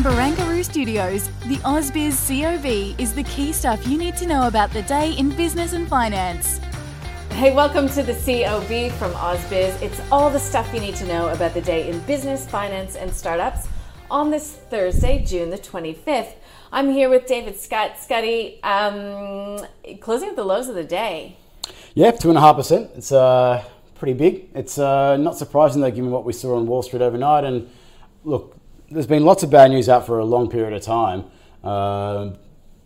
From Barangaroo Studios, the AusBiz COV is the key stuff you need to know about the day in business and finance. Hey, welcome to the COV from AusBiz. It's all the stuff you need to know about the day in business, finance, and startups on this Thursday, June the 25th. I'm here with David Scott. Scotty, um, closing at the lows of the day. Yeah, two and a half percent. It's uh, pretty big. It's uh, not surprising though, given what we saw on Wall Street overnight. And look, there's been lots of bad news out for a long period of time. Uh,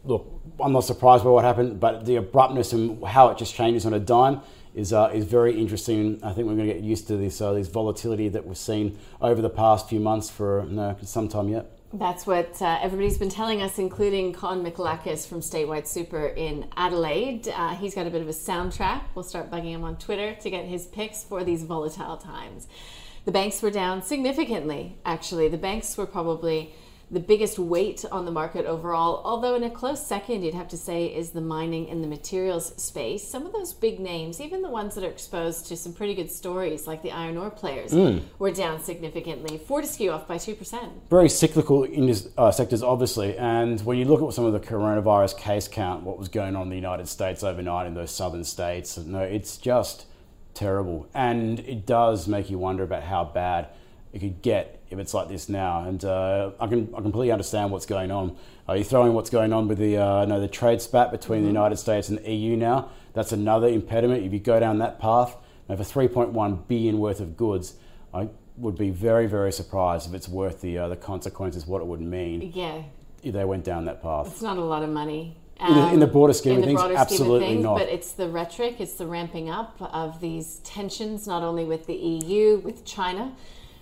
look, I'm not surprised by what happened, but the abruptness and how it just changes on a dime is uh, is very interesting. I think we're going to get used to this uh, this volatility that we've seen over the past few months for you some time yet. That's what uh, everybody's been telling us, including Con Michalakis from Statewide Super in Adelaide. Uh, he's got a bit of a soundtrack. We'll start bugging him on Twitter to get his picks for these volatile times. The banks were down significantly, actually. The banks were probably the biggest weight on the market overall, although in a close second, you'd have to say, is the mining and the materials space. Some of those big names, even the ones that are exposed to some pretty good stories, like the iron ore players, mm. were down significantly. Fortescue off by 2%. Very cyclical uh, sectors, obviously. And when you look at some of the coronavirus case count, what was going on in the United States overnight in those southern states, no, it's just terrible. And it does make you wonder about how bad it could get if it's like this now. And uh, I can I completely understand what's going on. Uh, you throw in what's going on with the uh, no, the trade spat between mm-hmm. the United States and the EU now. That's another impediment. If you go down that path, over 3.1 billion worth of goods, I would be very very surprised if it's worth the uh, the consequences. What it would mean. Yeah. If they went down that path. It's not a lot of money. Um, in, the, in, the, broader scheme of things, absolutely things, not. But it's the rhetoric, it's the ramping up of these tensions, not only with the EU, with China,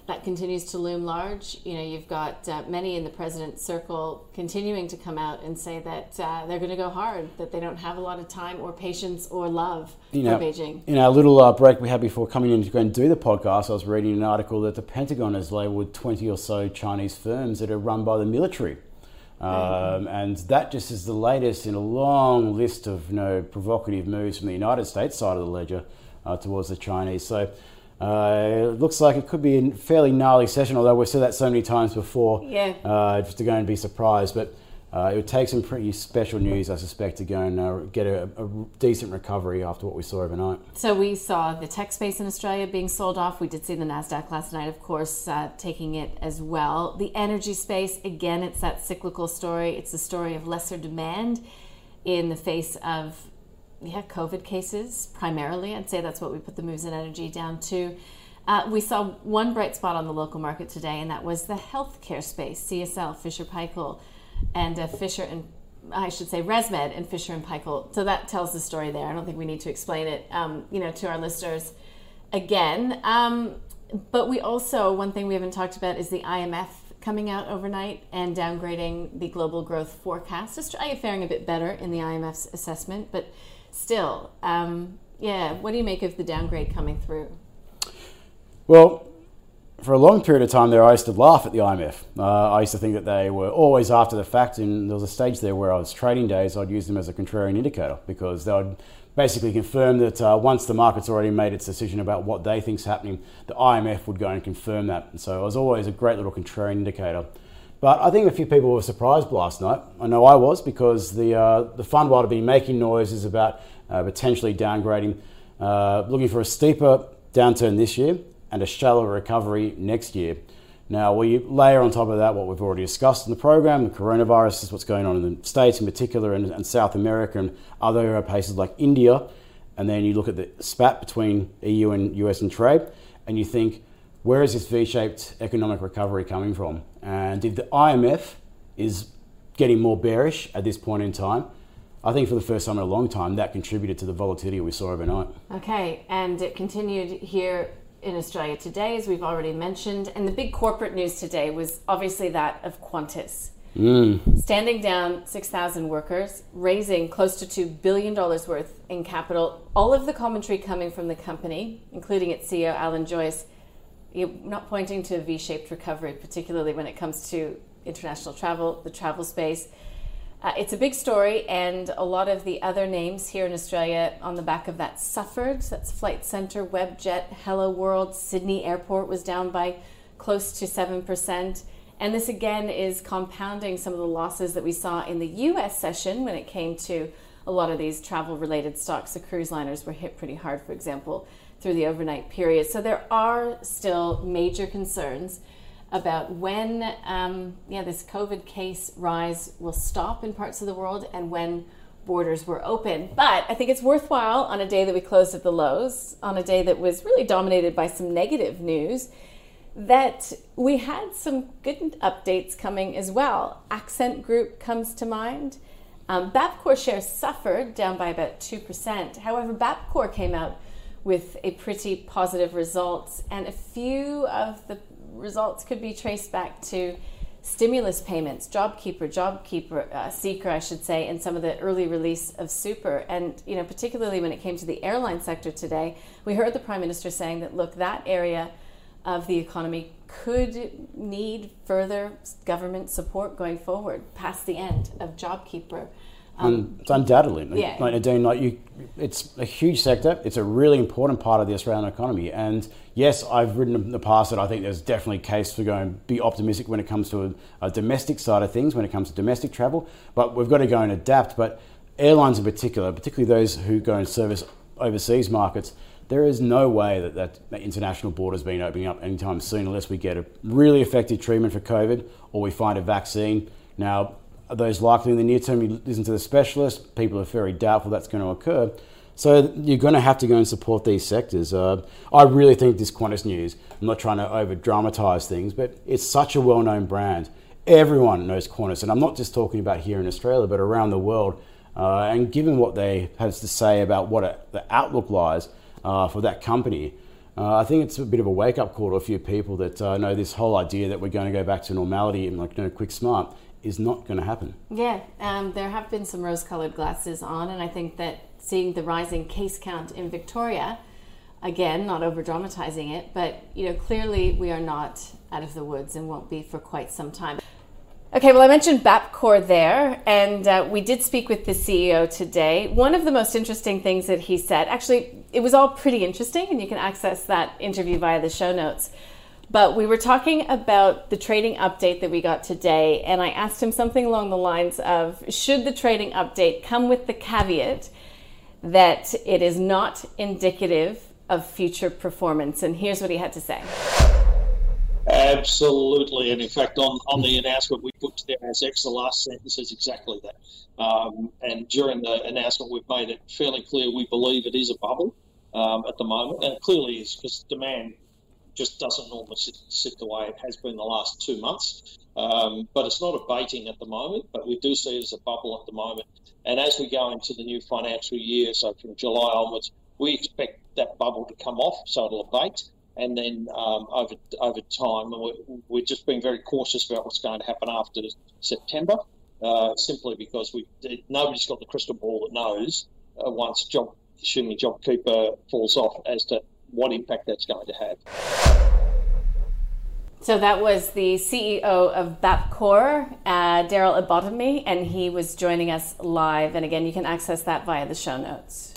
that continues to loom large. You know, you've got uh, many in the president's circle continuing to come out and say that uh, they're going to go hard, that they don't have a lot of time or patience or love you know, for Beijing. In our little uh, break we had before coming in to go and do the podcast, I was reading an article that the Pentagon has labelled 20 or so Chinese firms that are run by the military. Um, and that just is the latest in a long list of you know, provocative moves from the United States side of the ledger uh, towards the Chinese. So uh, it looks like it could be a fairly gnarly session, although we've said that so many times before. Yeah. Uh, just to go and be surprised, but uh, it would take some pretty special news, I suspect, to go and uh, get a, a, decent recovery after what we saw overnight. So we saw the tech space in Australia being sold off. We did see the Nasdaq last night, of course, uh, taking it as well. The energy space, again, it's that cyclical story. It's the story of lesser demand in the face of yeah, COVID cases primarily. I'd say that's what we put the moves in energy down to. Uh, we saw one bright spot on the local market today, and that was the healthcare space. CSL, Fisher Paykel, and uh, Fisher and I should say ResMed and Fisher and Paykel. So that tells the story there. I don't think we need to explain it, um, you know, to our listeners again. Um, but we also one thing we haven't talked about is the IMF coming out overnight and downgrading the global growth forecast. Australia faring a bit better in the IMF's assessment, but still, um, yeah, what do you make of the downgrade coming through? Well, for a long period of time there, I used to laugh at the IMF. Uh, I used to think that they were always after the fact, and there was a stage there where I was trading days, I'd use them as a contrarian indicator because they would basically confirm that uh, once the market's already made its decision about what they think's happening, the IMF would go and confirm that. And so it was always a great little contrarian indicator. But I think a few people were surprised last night. I know I was because the, uh, the fund, while had been making noise, is about uh, potentially downgrading, uh, looking for a steeper downturn this year and a shallower recovery next year. Now, we layer on top of that what we've already discussed in the program the coronavirus, is what's going on in the States in particular, and, and South America and other places like India. And then you look at the spat between EU and US and trade, and you think, where is this V-shaped economic recovery coming from? And if the IMF is getting more bearish at this point in time, I think for the first time in a long time, that contributed to the volatility we saw overnight. Okay, and it continued here in Australia today, as we've already mentioned. And the big corporate news today was obviously that of Qantas. Mm. Standing down 6,000 workers, raising close to $2 billion worth in capital. All of the commentary coming from the company, including its CEO, Alan Joyce, not pointing to a V shaped recovery, particularly when it comes to international travel, the travel space. Uh, it's a big story, and a lot of the other names here in Australia on the back of that suffered. That's Flight Centre, Webjet, Hello World, Sydney Airport was down by close to 7%. And this again is compounding some of the losses that we saw in the US session when it came to a lot of these travel related stocks. The cruise liners were hit pretty hard, for example, through the overnight period. So there are still major concerns about when um, yeah, this COVID case rise will stop in parts of the world and when borders were open. But I think it's worthwhile on a day that we closed at the lows, on a day that was really dominated by some negative news, that we had some good updates coming as well. Accent Group comes to mind. Um, Bapcor shares suffered down by about 2%. However, Bapcor came out with a pretty positive results, and a few of the results could be traced back to stimulus payments, JobKeeper, JobKeeper uh, Seeker, I should say, and some of the early release of Super. And you know, particularly when it came to the airline sector today, we heard the Prime Minister saying that look, that area of the economy could need further government support going forward past the end of JobKeeper. Um, it's undoubtedly, yeah. like Nadine, like you, it's a huge sector. It's a really important part of the Australian economy. And yes, I've written in the past that I think there's definitely a case for going be optimistic when it comes to a, a domestic side of things, when it comes to domestic travel. But we've got to go and adapt. But airlines in particular, particularly those who go and service overseas markets, there is no way that, that, that international borders being opening up anytime soon unless we get a really effective treatment for COVID or we find a vaccine. Now, are those likely in the near term? You listen to the specialists, people are very doubtful that's going to occur. So you're going to have to go and support these sectors. Uh, I really think this Qantas news, I'm not trying to over dramatise things, but it's such a well known brand. Everyone knows Qantas, and I'm not just talking about here in Australia, but around the world. Uh, and given what they have to say about what a, the outlook lies uh, for that company, uh, I think it's a bit of a wake up call to a few people that uh, know this whole idea that we're going to go back to normality in like you know, quick smart is not going to happen. Yeah, um, there have been some rose colored glasses on, and I think that seeing the rising case count in Victoria, again, not over dramatizing it, but you know, clearly we are not out of the woods and won't be for quite some time. Okay, well, I mentioned Bapcor there, and uh, we did speak with the CEO today. One of the most interesting things that he said, actually, it was all pretty interesting, and you can access that interview via the show notes. But we were talking about the trading update that we got today, and I asked him something along the lines of Should the trading update come with the caveat that it is not indicative of future performance? And here's what he had to say. Absolutely, and in fact, on, on the announcement we put to the ASX, the last sentence is exactly that. Um, and during the announcement, we've made it fairly clear we believe it is a bubble um, at the moment, and it clearly is because demand just doesn't normally sit, sit, the way it has been the last two months. Um, but it's not abating at the moment, but we do see it as a bubble at the moment. And as we go into the new financial year, so from July onwards, we expect that bubble to come off, so it'll abate. And then um, over over time, and we're, we're, just being very cautious about what's going to happen after September, uh, simply because we nobody's got the crystal ball that knows uh, once job, assuming JobKeeper falls off as to what impact that's going to have. So that was the CEO of Bapcor, uh, Darryl Abotomey, and he was joining us live. And again, you can access that via the show notes.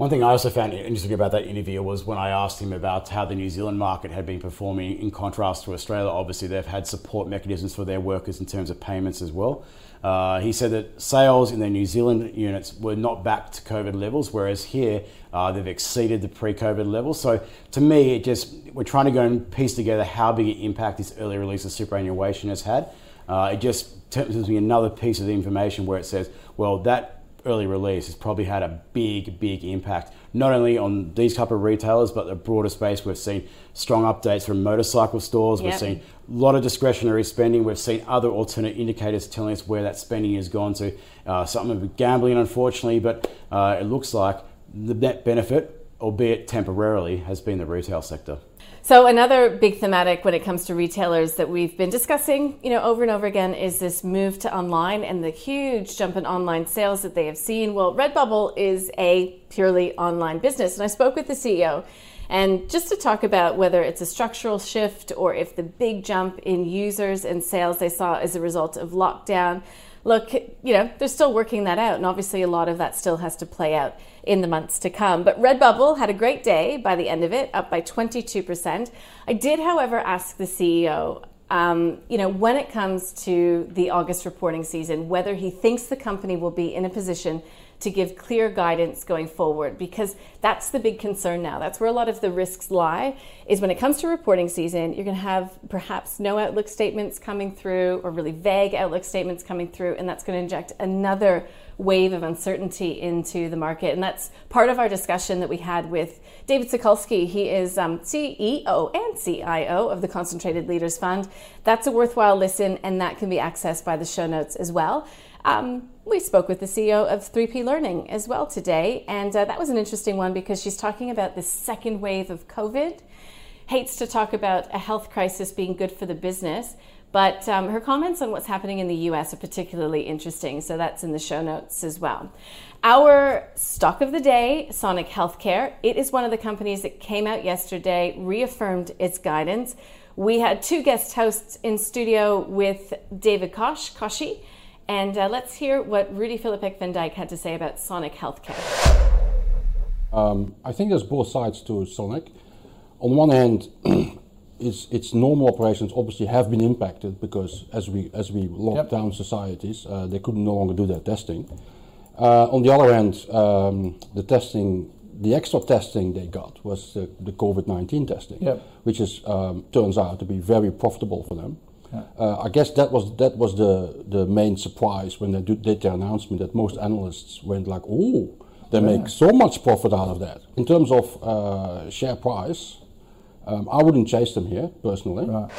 One thing I also found interesting about that interview was when I asked him about how the New Zealand market had been performing in contrast to Australia. Obviously, they've had support mechanisms for their workers in terms of payments as well. Uh, he said that sales in their New Zealand units were not back to COVID levels, whereas here uh, they've exceeded the pre-COVID levels. So to me, it just we're trying to go and piece together how big an impact this early release of superannuation has had. Uh, it just tells me another piece of information where it says, well, that early release has probably had a big, big impact, not only on these type of retailers, but the broader space. We've seen strong updates from motorcycle stores. Yep. We've seen a lot of discretionary spending. We've seen other alternate indicators telling us where that spending has gone to. Uh, something with gambling, unfortunately, but uh, it looks like the net benefit, albeit temporarily, has been the retail sector. So another big thematic when it comes to retailers that we've been discussing, you know, over and over again is this move to online and the huge jump in online sales that they have seen. Well, Redbubble is a purely online business, and I spoke with the CEO and just to talk about whether it's a structural shift or if the big jump in users and sales they saw as a result of lockdown look, you know, they're still working that out. And obviously, a lot of that still has to play out in the months to come. But Redbubble had a great day by the end of it, up by 22%. I did, however, ask the CEO. Um, you know, when it comes to the August reporting season, whether he thinks the company will be in a position to give clear guidance going forward because that's the big concern now. That's where a lot of the risks lie is when it comes to reporting season, you're going to have perhaps no outlook statements coming through or really vague outlook statements coming through and that's going to inject another wave of uncertainty into the market. And that's part of our discussion that we had with David Sokulsky. He is um, CEO and CIO of the Concentrated Leaders Fund. That's a worthwhile listen, and that can be accessed by the show notes as well. Um, we spoke with the CEO of 3P Learning as well today, and uh, that was an interesting one because she's talking about the second wave of COVID. Hates to talk about a health crisis being good for the business, but um, her comments on what's happening in the US are particularly interesting, so that's in the show notes as well. Our stock of the day, Sonic Healthcare, it is one of the companies that came out yesterday, reaffirmed its guidance. We had two guest hosts in studio with David Kosh, Koshi, and uh, let's hear what Rudi Filapek-Vandyck had to say about Sonic Healthcare. Um, I think there's both sides to Sonic. On one hand, its, its normal operations obviously have been impacted because as we as we locked yep. down societies, uh, they could no longer do their testing. Uh, on the other hand, um, the testing, the extra testing they got was the, the COVID nineteen testing, yep. which is um, turns out to be very profitable for them. Uh, I guess that was that was the the main surprise when they did their announcement that most analysts went like, "Oh, they yeah. make so much profit out of that." In terms of uh, share price, um, I wouldn't chase them here personally. Right.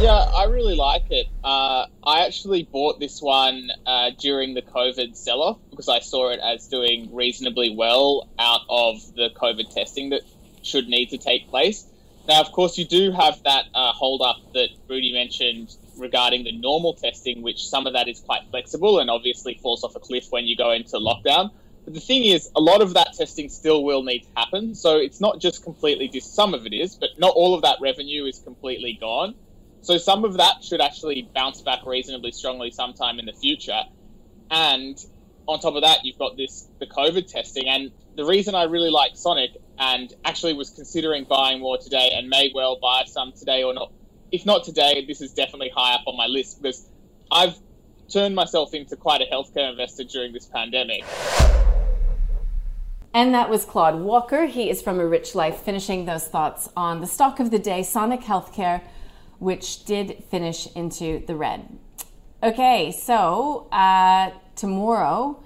Yeah, I really like it. Uh, I actually bought this one uh, during the COVID sell-off because I saw it as doing reasonably well out of the COVID testing that should need to take place. Now, of course, you do have that uh, hold up that Rudi mentioned regarding the normal testing, which some of that is quite flexible and obviously falls off a cliff when you go into lockdown. But the thing is, a lot of that testing still will need to happen. So it's not just completely dis- some of it is, but not all of that revenue is completely gone. So some of that should actually bounce back reasonably strongly sometime in the future. And on top of that, you've got this the COVID testing. And the reason I really like Sonic and actually was considering buying more today and may well buy some today or not. If not today, this is definitely high up on my list because I've turned myself into quite a healthcare investor during this pandemic. And that was Claude Walker. He is from A Rich Life, finishing those thoughts on the stock of the day, Sonic Healthcare, which did finish into the red. Okay, so uh, tomorrow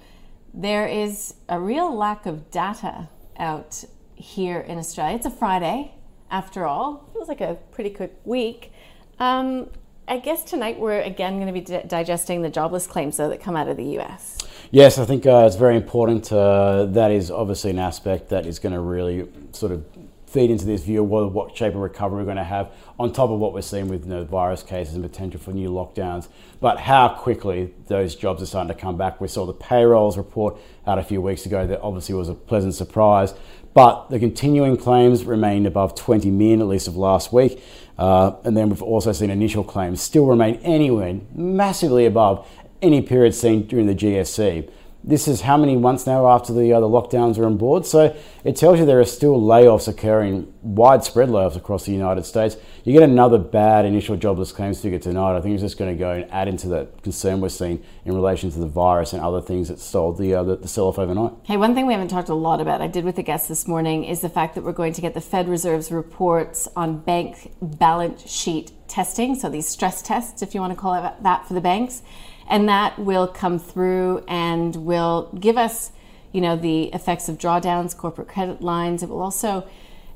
there is a real lack of data out here in Australia. It's a Friday, after all. Feels like a pretty quick week. Um, I guess tonight we're again going to be di- digesting the jobless claims, though, that come out of the US. Yes, I think uh, it's very important. Uh, that is obviously an aspect that is going to really sort of feed into this view of what, what shape of recovery we're going to have on top of what we're seeing with you know, virus cases and potential for new lockdowns. But how quickly those jobs are starting to come back. We saw the payrolls report out a few weeks ago that obviously was a pleasant surprise. But the continuing claims remain above 20 million, at least of last week. Uh, and then we've also seen initial claims still remain anywhere massively above any period seen during the GFC. This is how many months now after the, uh, the lockdowns are on board. So it tells you there are still layoffs occurring, widespread layoffs across the United States. You get another bad initial jobless claims figure tonight. I think it's just going to go and add into that concern we're seeing in relation to the virus and other things that stole the, uh, the, the sell off overnight. Hey, one thing we haven't talked a lot about, I did with the guests this morning, is the fact that we're going to get the Fed Reserve's reports on bank balance sheet testing. So these stress tests, if you want to call it that, for the banks and that will come through and will give us, you know, the effects of drawdowns, corporate credit lines. It will also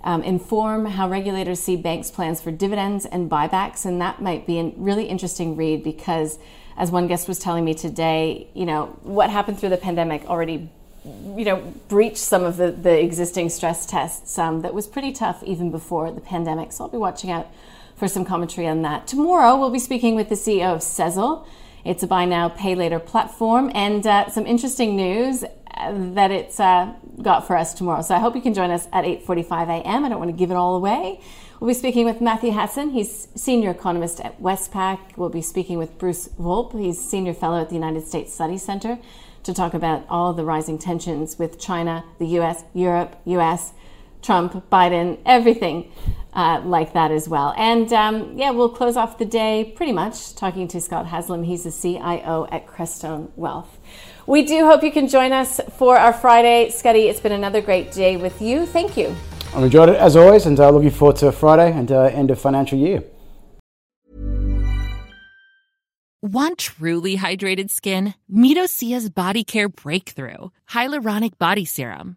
um, inform how regulators see banks' plans for dividends and buybacks, and that might be a really interesting read because, as one guest was telling me today, you know what happened through the pandemic already, you know, breached some of the, the existing stress tests. Um, that was pretty tough even before the pandemic. So I'll be watching out for some commentary on that. Tomorrow we'll be speaking with the CEO of Sezzle. It's a buy now, pay later platform, and uh, some interesting news that it's uh, got for us tomorrow. So I hope you can join us at 8:45 a.m. I don't want to give it all away. We'll be speaking with Matthew Hassan. He's senior economist at Westpac. We'll be speaking with Bruce Wolpe. He's senior fellow at the United States Study Center to talk about all the rising tensions with China, the U.S., Europe, U.S., Trump, Biden, everything uh, like that as well. And um, yeah, we'll close off the day pretty much talking to Scott Haslem. He's the CIO at Crestone Wealth. We do hope you can join us for our Friday. Scotty, it's been another great day with you. Thank you. I've enjoyed it as always, and uh, looking forward to Friday and uh, end of financial year. Want truly hydrated skin? Meet Osea's Body Care Breakthrough Hyaluronic Body Serum.